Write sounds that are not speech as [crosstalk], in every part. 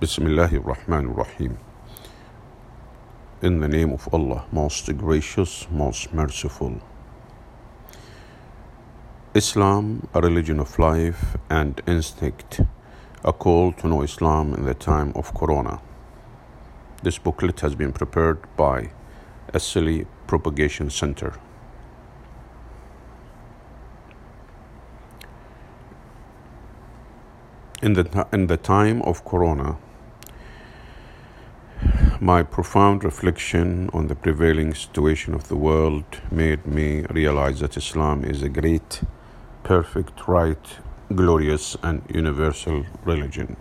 Bismillahir Rahmanir Rahim. In the name of Allah, most gracious, most merciful. Islam, a religion of life and instinct, a call to know Islam in the time of Corona. This booklet has been prepared by Esseli Propagation Center. In the, in the time of Corona, my profound reflection on the prevailing situation of the world made me realize that Islam is a great, perfect, right, glorious, and universal religion.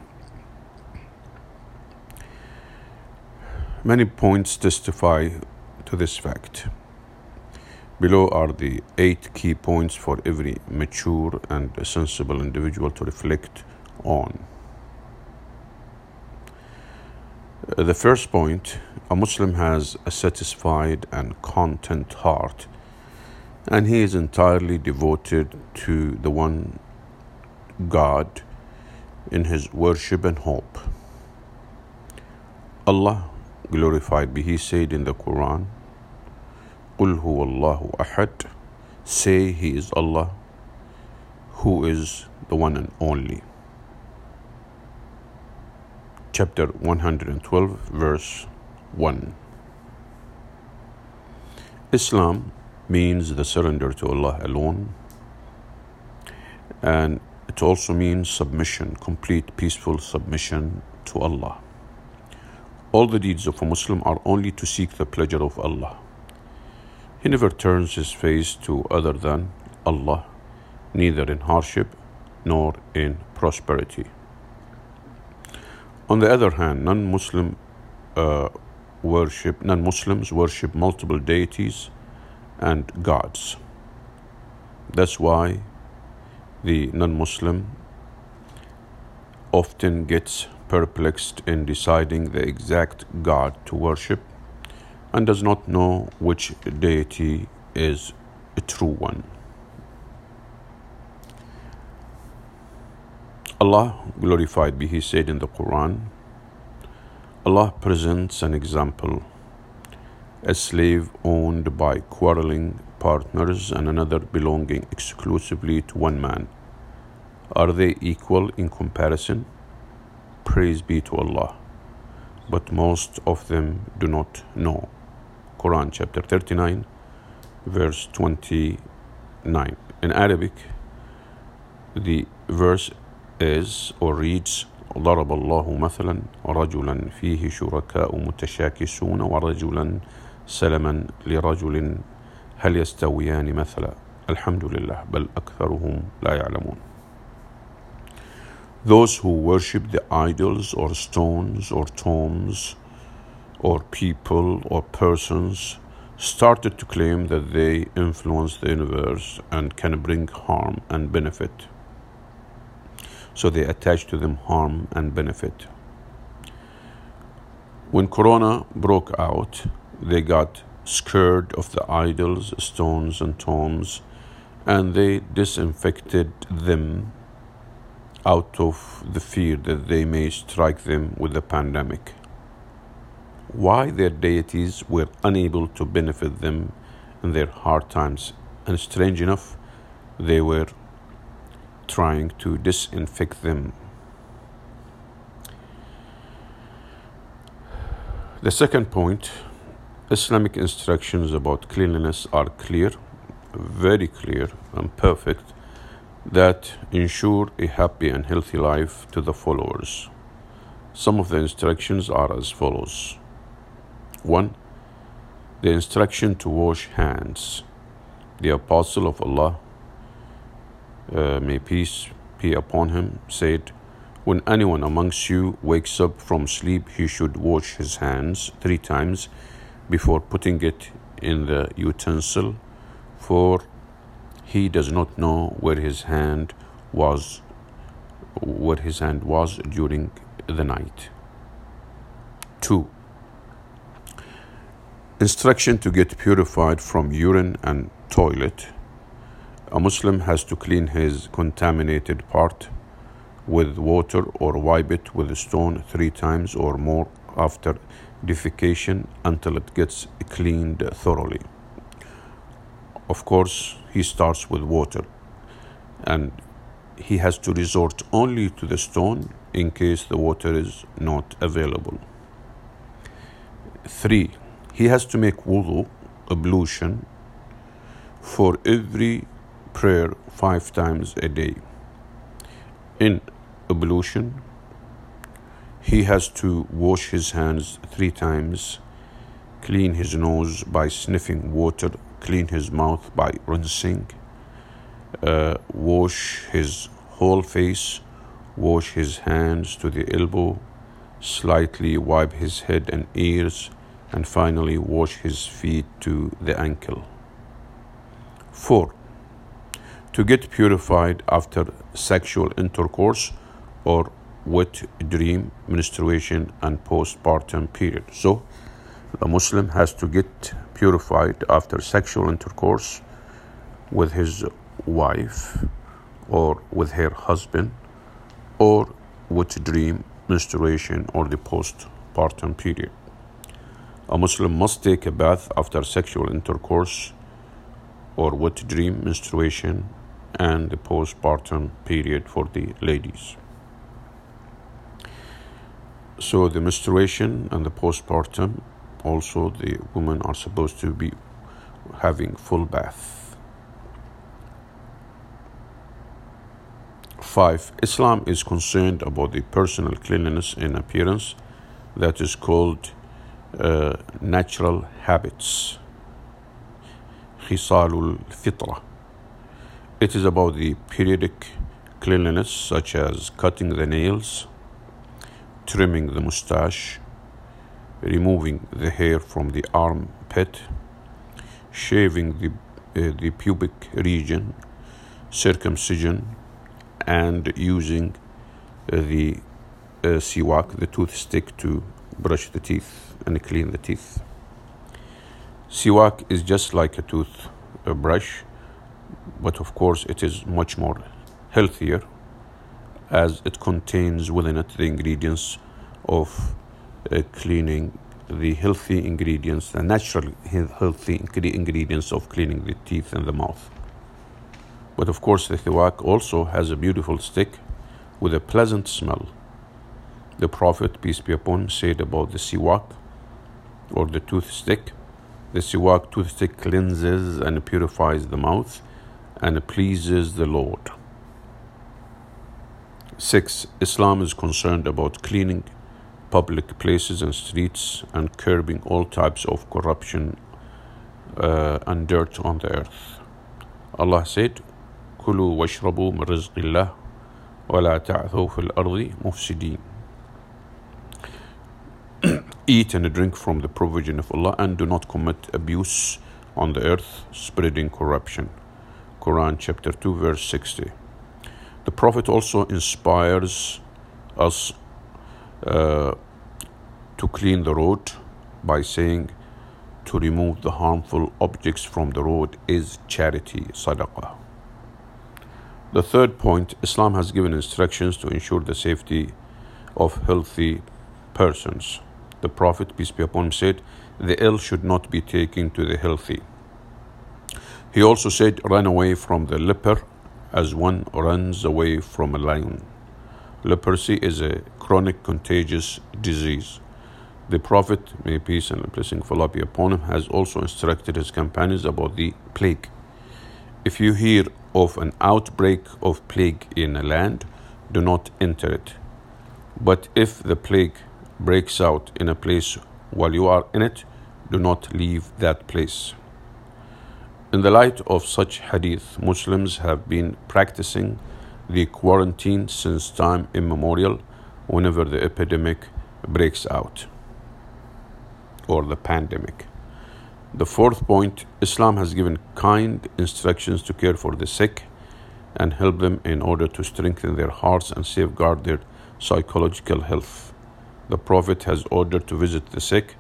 Many points testify to this fact. Below are the eight key points for every mature and sensible individual to reflect on. Uh, the first point a Muslim has a satisfied and content heart, and he is entirely devoted to the one God in his worship and hope. Allah, glorified be He, said in the Quran, قُلْ هُوَ اللَّهُ أَحَدٌ Say He is Allah, who is the one and only chapter 112, verse 1. Islam means the surrender to Allah alone, and it also means submission, complete peaceful submission to Allah. All the deeds of a Muslim are only to seek the pleasure of Allah. He never turns his face to other than Allah, neither in hardship nor in prosperity. On the other hand, non-Muslim uh, worship, non-Muslims worship multiple deities and gods. That's why the non-Muslim often gets perplexed in deciding the exact god to worship and does not know which deity is a true one. Allah, glorified be He, said in the Quran, Allah presents an example a slave owned by quarreling partners and another belonging exclusively to one man. Are they equal in comparison? Praise be to Allah. But most of them do not know. Quran chapter 39, verse 29. In Arabic, the verse is or reads ضرب الله مثلا رجلا فيه شركاء متشاكسون ورجلا سلما لرجل هل يستويان مثلا الحمد لله بل أكثرهم لا يعلمون Those who worship the idols or stones or tombs or people or persons started to claim that they influence the universe and can bring harm and benefit. So they attach to them harm and benefit. When Corona broke out, they got scared of the idols, stones, and tombs, and they disinfected them out of the fear that they may strike them with the pandemic. Why their deities were unable to benefit them in their hard times, and strange enough, they were trying to disinfect them. The second point Islamic instructions about cleanliness are clear, very clear, and perfect that ensure a happy and healthy life to the followers. Some of the instructions are as follows 1. The instruction to wash hands. The Apostle of Allah uh, may peace be upon him, said, When anyone amongst you wakes up from sleep, he should wash his hands three times before putting it in the utensil, for he does not know where his hand was where his hand was during the night. 2. Instruction to get purified from urine and toilet a Muslim has to clean his contaminated part with water or wipe it with a stone three times or more after defecation until it gets cleaned thoroughly. Of course, he starts with water and he has to resort only to the stone in case the water is not available. Three, he has to make wudu, ablution, for every prayer five times a day. In ablution, he has to wash his hands three times, clean his nose by sniffing water, clean his mouth by rinsing, uh, wash his whole face, wash his hands to the elbow, slightly wipe his head and ears, and finally wash his feet to the ankle. 4. To get purified after sexual intercourse or wet dream, menstruation, and postpartum period. So, the Muslim has to get purified after sexual intercourse with his wife or with her husband or with dream, menstruation, or the postpartum period. A Muslim must take a bath after sexual intercourse or wet dream, menstruation, and the postpartum period for the ladies. So, the menstruation and the postpartum, also the women are supposed to be having full bath. 5. Islam is concerned about the personal cleanliness and appearance that is called uh, natural habits. خصال الفطرة. it is about the periodic cleanliness such as cutting the nails, trimming the mustache, removing the hair from the armpit, shaving the, uh, the pubic region, circumcision, and using uh, the uh, siwak, the toothstick, to brush the teeth and clean the teeth. Siwak is just like a tooth brush, but of course it is much more healthier as it contains within it the ingredients of uh, cleaning the healthy ingredients, the natural healthy ingredients of cleaning the teeth and the mouth. But of course, the siwak also has a beautiful stick with a pleasant smell. The Prophet, peace be upon him, said about the siwak or the toothstick the siwak toothstick cleanses and purifies the mouth and pleases the Lord. 6. Islam is concerned about cleaning public places and streets and curbing all types of corruption uh, and dirt on the earth. Allah said, كلوا واشربوا من رزق الله ولا تعثوا في الأرض مفسدين Eat and drink from the provision of Allah and do not commit abuse on the earth, spreading corruption. Quran chapter 2, verse 60. The Prophet also inspires us uh, to clean the road by saying, to remove the harmful objects from the road is charity, sadaqah. The third point Islam has given instructions to ensure the safety of healthy persons. The Prophet, peace be upon him, said, The ill should not be taken to the healthy. He also said, Run away from the leper as one runs away from a lion. Leprosy is a chronic contagious disease. The Prophet, may peace and blessing of Allah be upon him, has also instructed his companions about the plague. If you hear of an outbreak of plague in a land, do not enter it. But if the plague breaks out in a place while you are in it, do not leave that place. In the light of such hadith, Muslims have been practicing the quarantine since time immemorial whenever the epidemic breaks out or the pandemic. The fourth point Islam has given kind instructions to care for the sick and help them in order to strengthen their hearts and safeguard their psychological health. The Prophet has ordered to visit the sick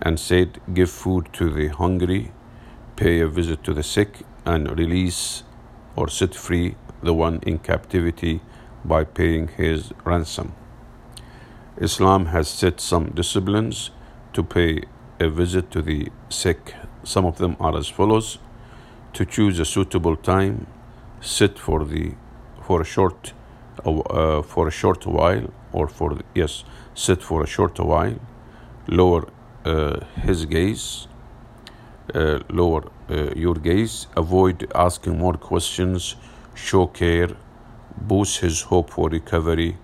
and said, Give food to the hungry, pay a visit to the sick, and release or set free the one in captivity by paying his ransom. Islam has set some disciplines to pay a visit to the sick. Some of them are as follows to choose a suitable time, sit for the for a short uh, for a short while or for yes sit for a short while lower uh, his gaze uh, lower uh, your gaze. Avoid asking more questions. Show care. Boost his hope for recovery.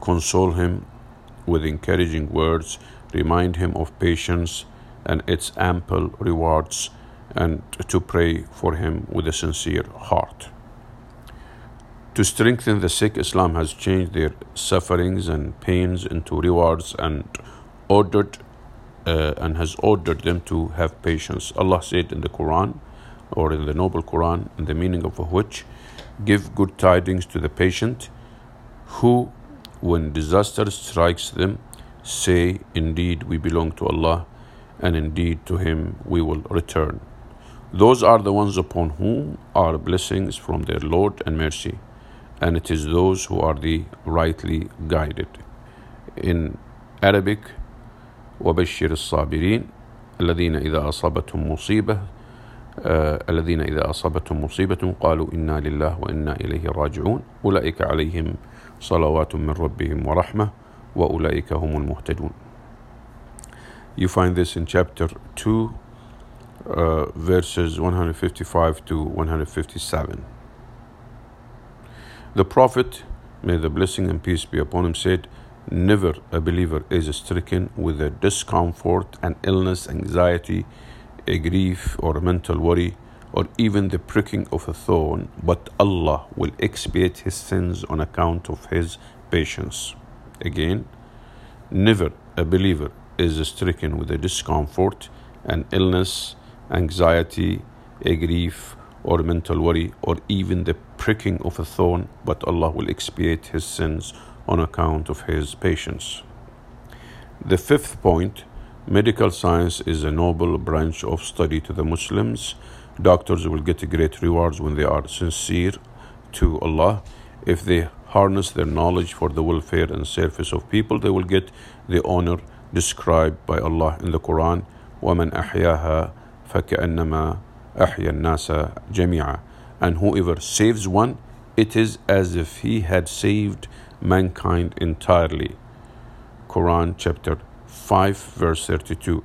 Console him with encouraging words. Remind him of patience and its ample rewards and to pray for him with a sincere heart. To strengthen the sick, Islam has changed their sufferings and pains into rewards and ordered uh, and has ordered them to have patience. Allah said in the Quran or in the Noble Quran, in the meaning of which, give good tidings to the patient who, when disaster strikes them, say, Indeed, we belong to Allah, and indeed to Him we will return. Those are the ones upon whom are blessings from their Lord and mercy and it is those who are the rightly guided. In Arabic, وبشر الصابرين الذين إذا أصابتهم مصيبة الذين إذا أصابتهم مصيبة قالوا إنا لله وإنا إليه راجعون. أولئك عليهم صلوات من ربهم ورحمة وأولئك هم المهتدون. You find this in chapter 2 uh, verses 155 to 157 The Prophet, may the blessing and peace be upon him, said, Never a believer is stricken with a discomfort, an illness, anxiety, a grief, or a mental worry, or even the pricking of a thorn, but Allah will expiate his sins on account of his patience. Again, never a believer is stricken with a discomfort, an illness, anxiety, a grief, or mental worry, or even the pricking of a thorn, but Allah will expiate his sins on account of his patience. The fifth point medical science is a noble branch of study to the Muslims. Doctors will get great rewards when they are sincere to Allah. If they harness their knowledge for the welfare and service of people, they will get the honor described by Allah in the Quran. وَمَنْ أَحْيَاهَا فَكَأَنَّمَا أَحْيَا النَّاسَ جَمِيعًا and whoever saves one, it is as if he had saved mankind entirely. Quran chapter 5 verse 32.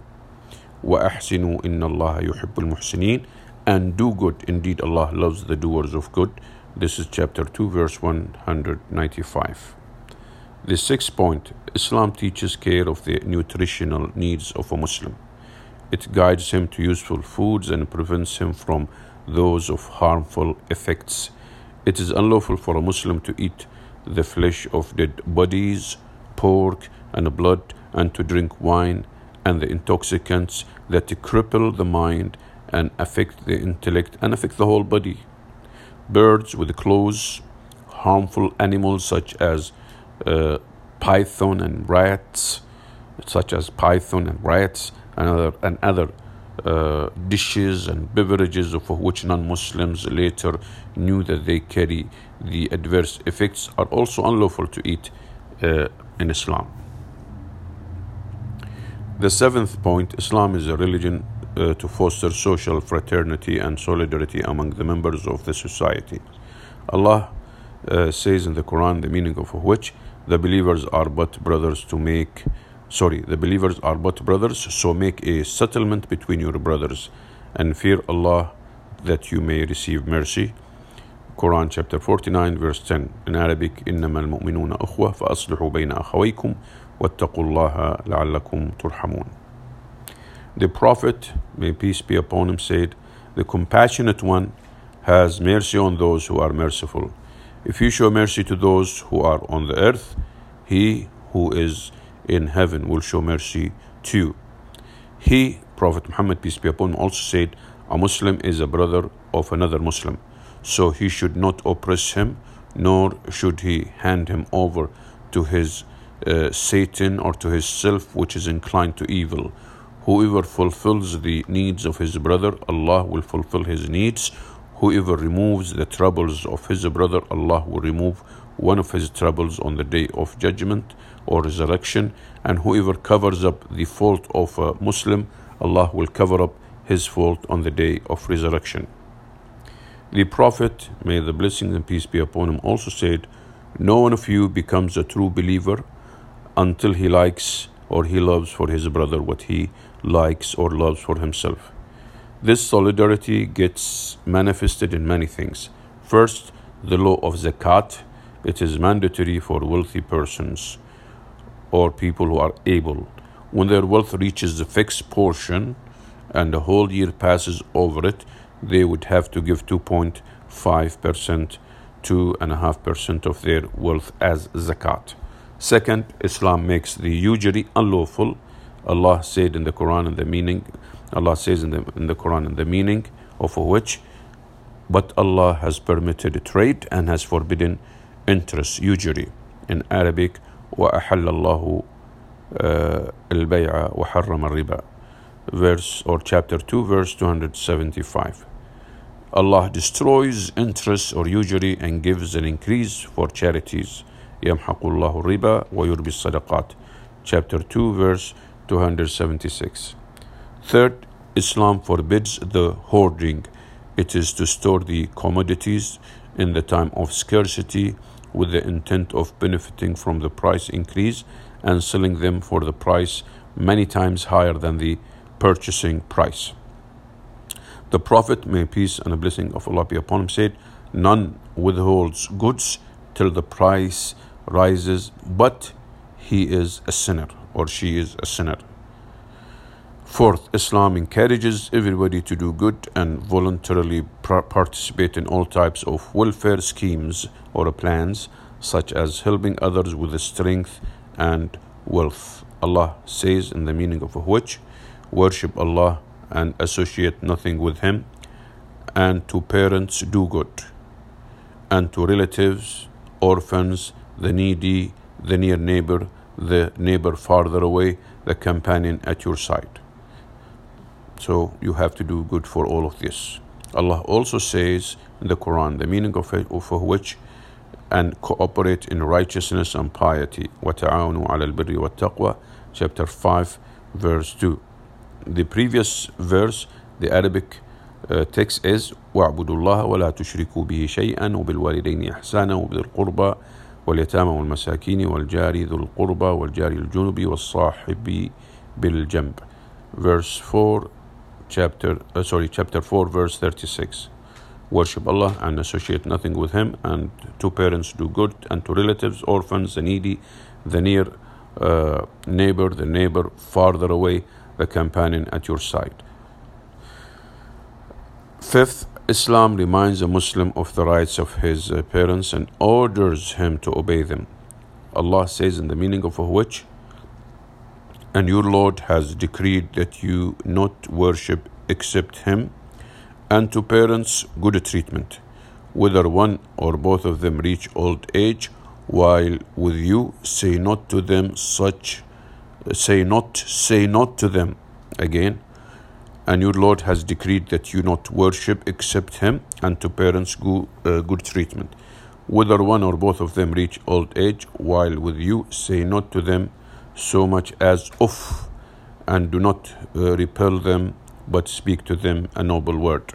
وَأَحْسِنُوا إِنَّ اللَّهَ يُحِبُّ الْمُحْسِنِينَ And do good, indeed Allah loves the doers of good. This is chapter 2 verse 195. The sixth point, Islam teaches care of the nutritional needs of a Muslim. It guides him to useful foods and prevents him from those of harmful effects. It is unlawful for a Muslim to eat the flesh of dead bodies, pork, and blood, and to drink wine and the intoxicants that cripple the mind and affect the intellect and affect the whole body. Birds with claws, harmful animals such as uh, python and rats, such as python and rats, and other, and other uh, dishes and beverages of which non-Muslims later knew that they carry the adverse effects are also unlawful to eat uh, in Islam. The seventh point Islam is a religion uh, to foster social fraternity and solidarity among the members of the society. Allah uh, says in the Quran, the meaning of which the believers are but brothers to make sorry, the believers are but brothers, so make a settlement between your brothers and fear Allah that you may receive mercy. Quran chapter 49 verse 10 in Arabic إنما المؤمنون أخوة فأصلحوا بين أخويكم واتقوا الله لعلكم ترحمون The Prophet, may peace be upon him, said, The compassionate one has mercy on those who are merciful. If you show mercy to those who are on the earth, he who is in heaven will show mercy to you. He, Prophet Muhammad, peace be upon him, also said, A Muslim is a brother of another Muslim, so he should not oppress him, nor should he hand him over to his uh, Satan or to his self, which is inclined to evil. Whoever fulfills the needs of his brother, Allah will fulfill his needs. Whoever removes the troubles of his brother, Allah will remove one of his troubles on the day of judgment or resurrection, and whoever covers up the fault of a Muslim, Allah will cover up his fault on the day of resurrection. The Prophet, may the blessings and peace be upon him, also said, No one of you becomes a true believer until he likes or he loves for his brother what he likes or loves for himself. This solidarity gets manifested in many things. First, the law of zakat. It is mandatory for wealthy persons or people who are able. When their wealth reaches the fixed portion and the whole year passes over it, they would have to give 2.5%, 2.5% of their wealth as zakat. Second, Islam makes the usury unlawful. Allah said in the Quran and the meaning, Allah says in the, in the Quran and the meaning of which, but Allah has permitted trade and has forbidden interest, usury. In Arabic, وأحل الله البيع وحرم الربا verse or chapter 2 verse 275 Allah destroys interest or usury and gives an increase for charities يمحق الله الربا ويربي الصدقات chapter 2 verse 276 third Islam forbids the hoarding it is to store the commodities in the time of scarcity with the intent of benefiting from the price increase and selling them for the price many times higher than the purchasing price. The Prophet, may peace and a blessing of Allah be upon him, said, None withholds goods till the price rises, but he is a sinner or she is a sinner. Fourth, Islam encourages everybody to do good and voluntarily participate in all types of welfare schemes or plans, such as helping others with strength and wealth. Allah says, in the meaning of which, worship Allah and associate nothing with Him, and to parents do good, and to relatives, orphans, the needy, the near neighbor, the neighbor farther away, the companion at your side. So you have to do good for all of this. Allah also says in the Quran, the meaning of, it, of which, and cooperate in righteousness and piety. وَتَعَاوَنُوا عَلَى الْبِرِّ وَالتَّقْوَى Chapter 5, verse 2. The previous verse, the Arabic uh, text is واعبدوا الله ولا تشركوا به شيئا وبالوالدين إحسانا وبذي القربى واليتامى والمساكين والجار ذو القربى والجار الجنب والصاحب بالجنب verse 4 chapter uh, sorry chapter 4 verse 36 worship Allah and associate nothing with him and to parents do good and to relatives orphans the needy the near uh, neighbor the neighbor farther away the companion at your side. Fifth Islam reminds a Muslim of the rights of his uh, parents and orders him to obey them. Allah says in the meaning of which and your Lord has decreed that you not worship except Him, and to parents good treatment, whether one or both of them reach old age, while with you say not to them such, say not, say not to them again. And your Lord has decreed that you not worship except Him, and to parents go, uh, good treatment. Whether one or both of them reach old age, while with you say not to them so much as off, and do not uh, repel them, but speak to them a noble word.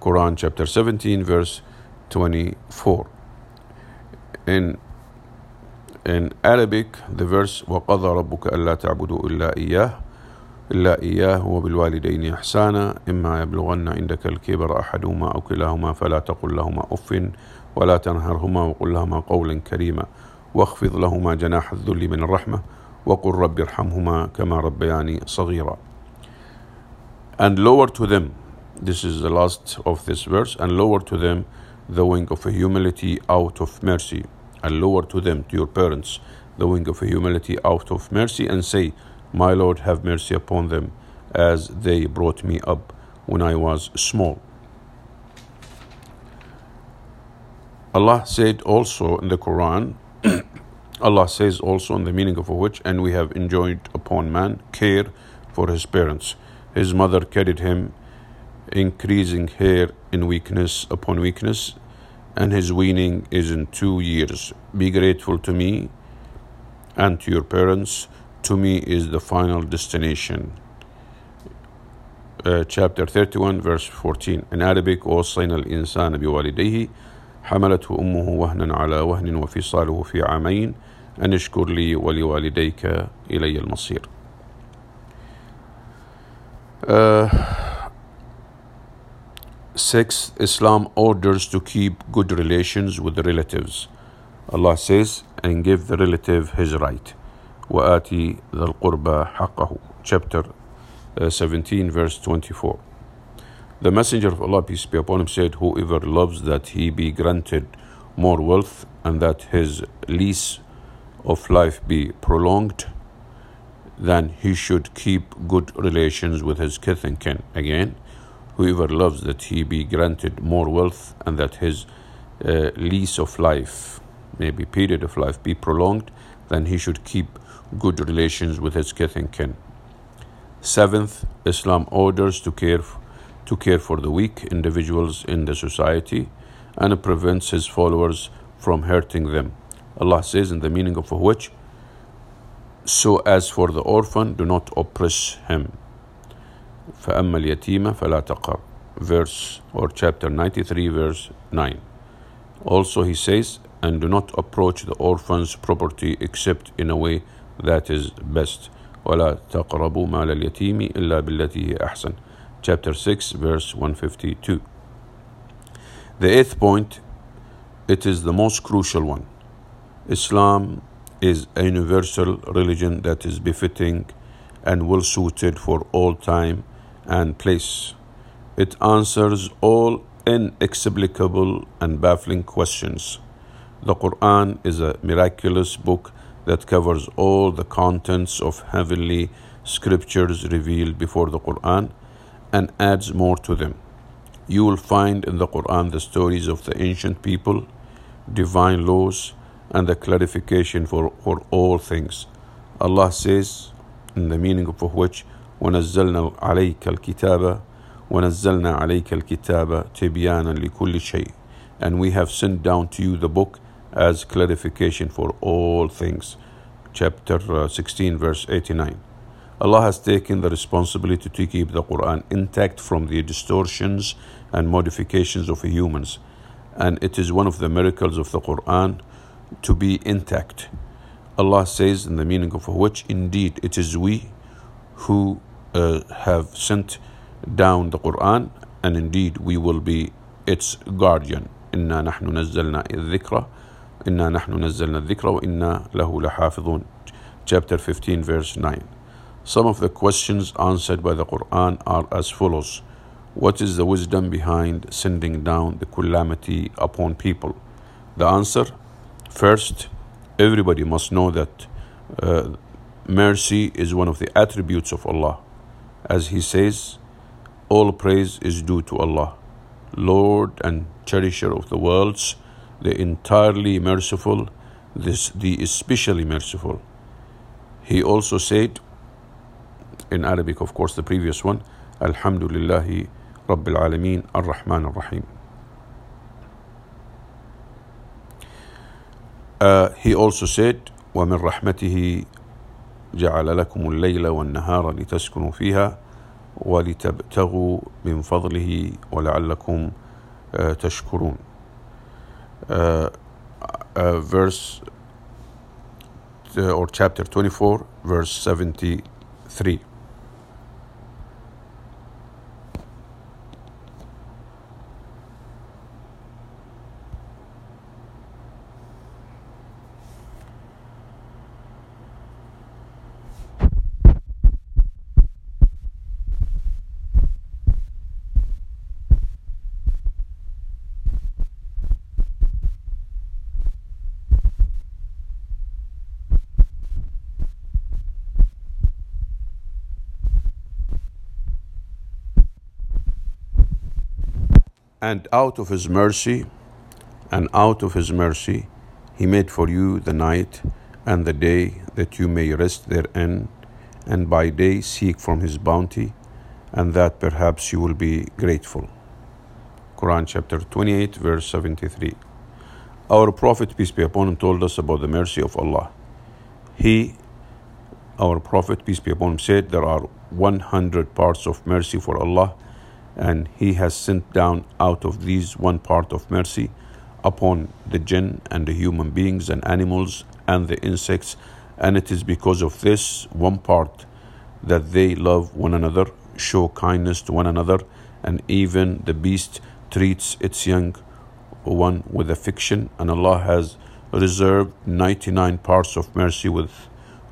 Quran chapter 17, verse 24. In in Arabic, the verse وَقَضَى رَبُّكَ أَلَّا تَعْبُدُوا إِلَّا إِيَّاهُ إلا إياه وبالوالدين إحسانا إما يبلغن عندك الكبر أحدهما أو كلاهما فلا تقل لهما أف ولا تنهرهما وقل لهما قولا كريما واخفض لهما جناح الذل من الرحمة وقل رب ارحمهما كما ربياني صغيرا and lower to them this is the last of this verse and lower to them the wing of humility out of mercy and lower to them to your parents the wing of humility out of mercy and say my lord have mercy upon them as they brought me up when i was small allah said also in the quran [coughs] Allah says also in the meaning of which, and we have enjoined upon man care for his parents. His mother carried him, increasing hair in weakness upon weakness, and his weaning is in two years. Be grateful to me and to your parents. To me is the final destination. Uh, chapter 31 verse 14 in Arabic وصينا الإنسان بوالديه حملته أمه وهنا على وهن وفصاله في عامين أن اشكر لي ولوالديك إلي المصير uh, Six, Islam orders to keep good relations with the relatives. Allah says, and give the relative his right. وآتي ذا القربى حقه. Chapter uh, 17, verse 24. The Messenger of Allah, peace be upon him, said, Whoever loves that he be granted more wealth and that his lease of life be prolonged, then he should keep good relations with his kith and kin. Again, whoever loves that he be granted more wealth and that his uh, lease of life, maybe period of life, be prolonged, then he should keep good relations with his kith and kin. Seventh, Islam orders to care, to care for the weak individuals in the society and prevents his followers from hurting them. Allah says in the meaning of which, so as for the orphan, do not oppress him. فأما اليتيم فلا تقر verse or chapter 93 verse 9 also he says and do not approach the orphan's property except in a way that is best ولا تقربوا مال اليتيم إلا بالتي هي أحسن chapter 6 verse 152 the eighth point it is the most crucial one Islam is a universal religion that is befitting and well suited for all time and place. It answers all inexplicable and baffling questions. The Quran is a miraculous book that covers all the contents of heavenly scriptures revealed before the Quran and adds more to them. You will find in the Quran the stories of the ancient people, divine laws, and the clarification for, for all things. Allah says, in the meaning of which ونزلنا عليك الكتاب ونزلنا عليك الكتاب تبيانا لكل شيء and we have sent down to you the book as clarification for all things chapter uh, 16 verse 89 Allah has taken the responsibility to keep the Quran intact from the distortions and modifications of humans and it is one of the miracles of the Quran to be intact Allah says in the meaning of which indeed it is we who uh, have sent down the Quran and indeed we will be its guardian إنا نحن نزلنا الذكر إنا نحن نزلنا الذكر وإنا له لحافظون chapter 15 verse 9 some of the questions answered by the Quran are as follows What is the wisdom behind sending down the calamity upon people? The answer First, everybody must know that uh, mercy is one of the attributes of Allah as he says, All praise is due to Allah, Lord and cherisher of the worlds, the entirely merciful, this the especially merciful. He also said, in Arabic, of course, the previous one, Alhamdulillahi Rabbil Alameen Ar Rahman Ar Rahim. Uh, he also said, ومن رحمته جعل لكم الليل والنهار لتسكنوا فيها ولتبتغوا من فضله ولعلكم تشكرون uh, uh, verse uh, or chapter 24 verse 73 And out of his mercy, and out of his mercy, he made for you the night and the day that you may rest therein, and by day seek from his bounty, and that perhaps you will be grateful. Quran chapter 28, verse 73. Our Prophet, peace be upon him, told us about the mercy of Allah. He, our Prophet, peace be upon him, said there are 100 parts of mercy for Allah, and He has sent down out of these one part of mercy upon the jinn and the human beings and animals and the insects, and it is because of this one part that they love one another, show kindness to one another, and even the beast treats its young one with affection, and Allah has reserved 99 parts of mercy with,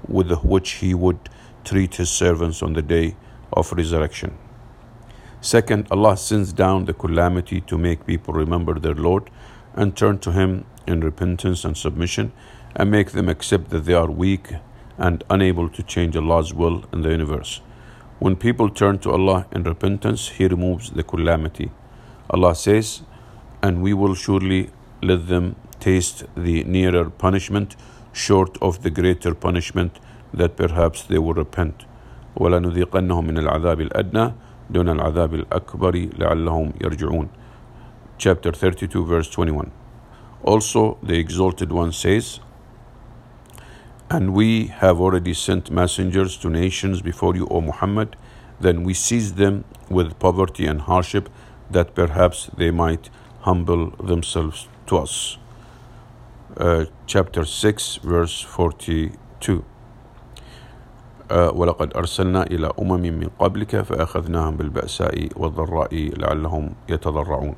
with which He would treat His servants on the day of resurrection. Second, Allah sends down the calamity to make people remember their Lord and turn to Him in repentance and submission and make them accept that they are weak and unable to change Allah's will in the universe. When people turn to Allah in repentance, He removes the calamity. Allah says, And we will surely let them taste the nearer punishment, short of the greater punishment, that perhaps they will repent. وَلَنُذِيقَنَّهُم مِّنَ الْعَذَابِ الْأَدْنَى دون العذاب الأكبر لعلهم يرجعون chapter 32 verse 21 also the exalted one says and we have already sent messengers to nations before you o Muhammad then we seized them with poverty and hardship that perhaps they might humble themselves to us uh, chapter 6 verse 42 ولقد أرسلنا إلى أمم من قبلك فأخذناهم بالبأساء والضراء لعلهم يتضرعون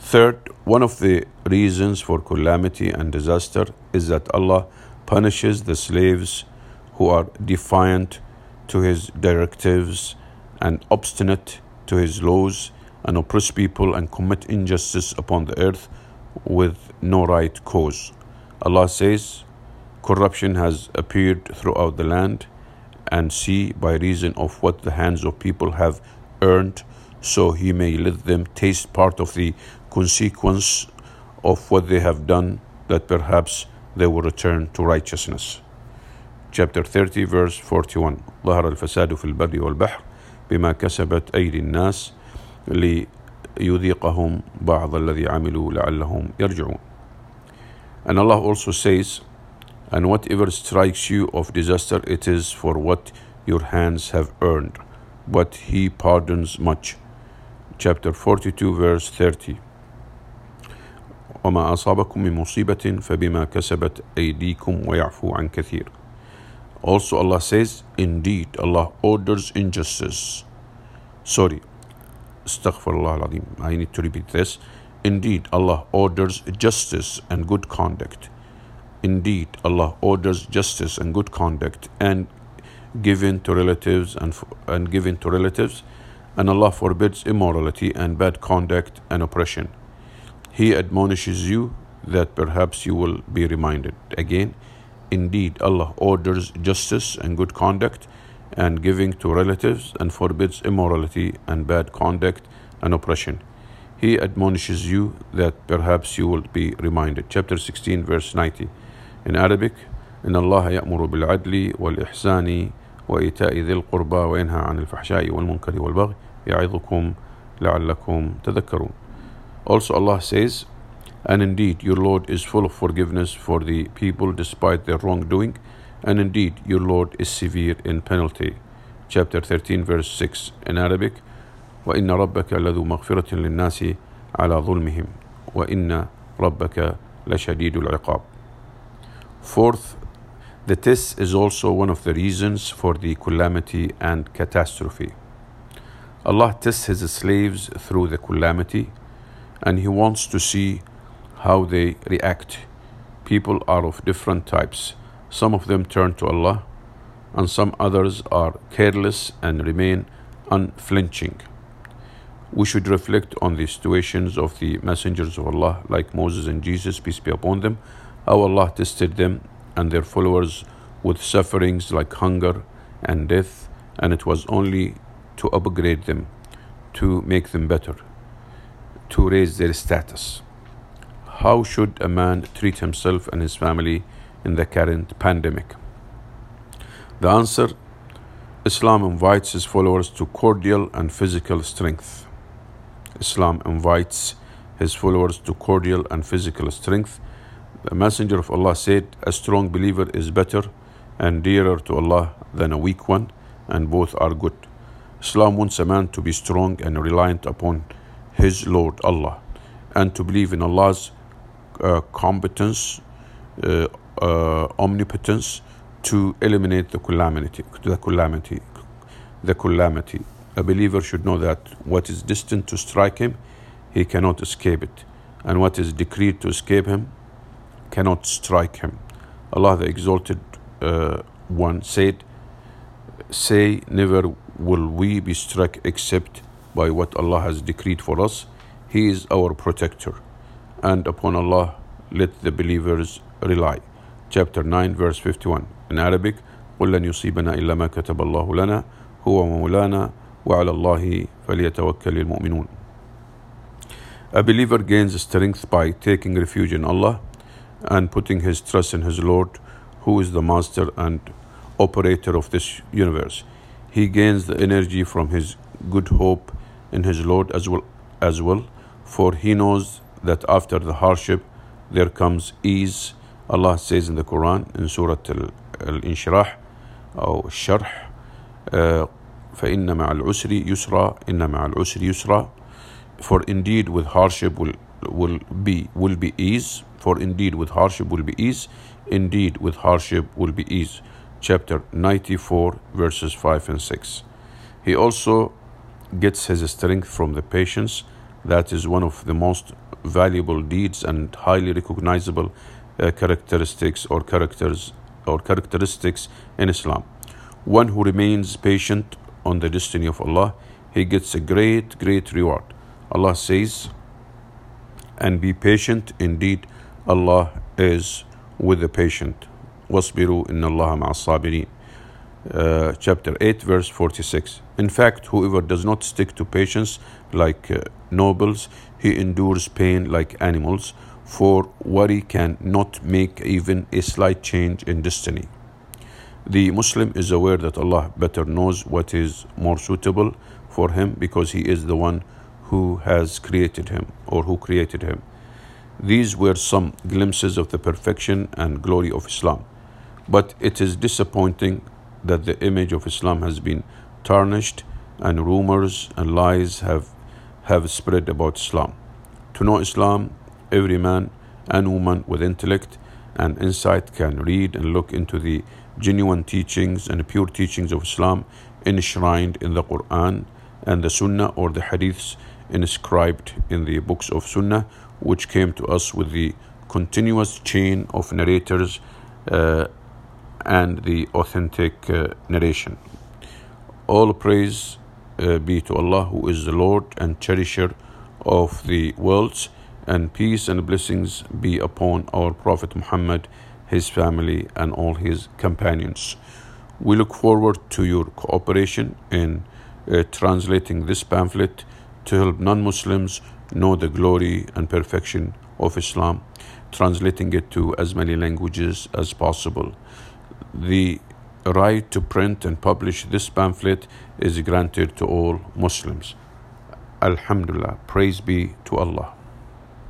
Third, one of the reasons for calamity and disaster is that Allah punishes the slaves who are defiant to His directives and obstinate to His laws and oppress people and commit injustice upon the earth with no right cause. Allah says, Corruption has appeared throughout the land and sea by reason of what the hands of people have earned, so he may let them taste part of the consequence of what they have done, that perhaps they will return to righteousness. Chapter 30, verse 41 ظهر الفساد في البر والبحر بما كسبت أيدي الناس ليذيقهم بعض الذي عملوا لعلهم يرجعون. And Allah also says, and whatever strikes you of disaster, it is for what your hands have earned. But He pardons much. Chapter 42, verse 30. وما أصابكم من مصيبة فبما كسبت أيديكم ويعفو عن كثير. Also Allah says, Indeed, Allah orders injustice. Sorry, Astaghfirullah al I need to repeat this. Indeed, Allah orders justice and good conduct. Indeed, Allah orders justice and good conduct and giving to relatives and, and given to relatives, and Allah forbids immorality and bad conduct and oppression. He admonishes you that perhaps you will be reminded. Again, indeed, Allah orders justice and good conduct and giving to relatives and forbids immorality and bad conduct and oppression. He admonishes you that perhaps you will be reminded. Chapter 16, verse 90. In Arabic, إن الله يأمر بالعدل والإحسان وإيتاء ذي القربى وينهى عن الفحشاء والمنكر والبغي يعظكم لعلكم تذكرون. Also Allah says, And indeed your Lord is full of forgiveness for the people despite their wrongdoing, and indeed your Lord is severe in penalty. Chapter 13 verse 6 in Arabic, وإن ربك لذو مغفرة للناس على ظلمهم وإن ربك لشديد العقاب. Fourth, the test is also one of the reasons for the calamity and catastrophe. Allah tests His slaves through the calamity and He wants to see how they react. People are of different types. Some of them turn to Allah, and some others are careless and remain unflinching. We should reflect on the situations of the messengers of Allah, like Moses and Jesus, peace be upon them, how Allah tested them and their followers with sufferings like hunger and death, and it was only to upgrade them, to make them better, to raise their status. How should a man treat himself and his family in the current pandemic? The answer Islam invites his followers to cordial and physical strength. Islam invites his followers to cordial and physical strength. The Messenger of Allah said, A strong believer is better and dearer to Allah than a weak one, and both are good. Islam wants a man to be strong and reliant upon his Lord Allah and to believe in Allah's uh, competence, uh, uh, omnipotence, to eliminate the calamity, the calamity, the calamity. A believer should know that what is destined to strike him, he cannot escape it, and what is decreed to escape him cannot strike him. Allah the Exalted uh, One said, Say, never will we be struck except by what Allah has decreed for us. He is our protector, and upon Allah let the believers rely. Chapter 9, verse 51. In Arabic, قل لن يصيبنا إلا ما كتب الله لنا هو مولانا وعلى الله فليتوكل المؤمنون. A believer gains strength by taking refuge in Allah and putting his trust in his Lord, who is the master and operator of this universe. He gains the energy from his good hope in his Lord as well, as well, for he knows that after the hardship there comes ease. Allah says in the Quran in Surah الانشراح أو الشرح فإن مع العسر يسرا إن مع العسر يسرا for indeed with hardship will will be will be ease for indeed with hardship will be ease indeed with hardship will be ease chapter 94 verses 5 and 6 he also gets his strength from the patience that is one of the most valuable deeds and highly recognizable uh, characteristics or characters or characteristics in Islam. One who remains patient on the destiny of Allah, he gets a great, great reward. Allah says, and be patient, indeed, Allah is with the patient. وَاصْبِرُوا إِنَّ اللَّهَ مَعَ الصَّابِرِينَ uh, chapter 8 verse 46 in fact whoever does not stick to patience like uh, nobles he endures pain like animals for worry can not make even a slight change in destiny. The Muslim is aware that Allah better knows what is more suitable for him because He is the one who has created him or who created him. These were some glimpses of the perfection and glory of Islam. But it is disappointing that the image of Islam has been tarnished and rumors and lies have, have spread about Islam. To know Islam every man and woman with intellect and insight can read and look into the genuine teachings and pure teachings of Islam enshrined in the Quran and the Sunnah or the Hadiths inscribed in the books of Sunnah, which came to us with the continuous chain of narrators uh, and the authentic uh, narration. All praise uh, be to Allah, who is the Lord and cherisher of the worlds and peace and blessings be upon our Prophet Muhammad, his family, and all his companions. We look forward to your cooperation in uh, translating this pamphlet to help non Muslims know the glory and perfection of Islam, translating it to as many languages as possible. The right to print and publish this pamphlet is granted to all Muslims. Alhamdulillah, praise be to Allah.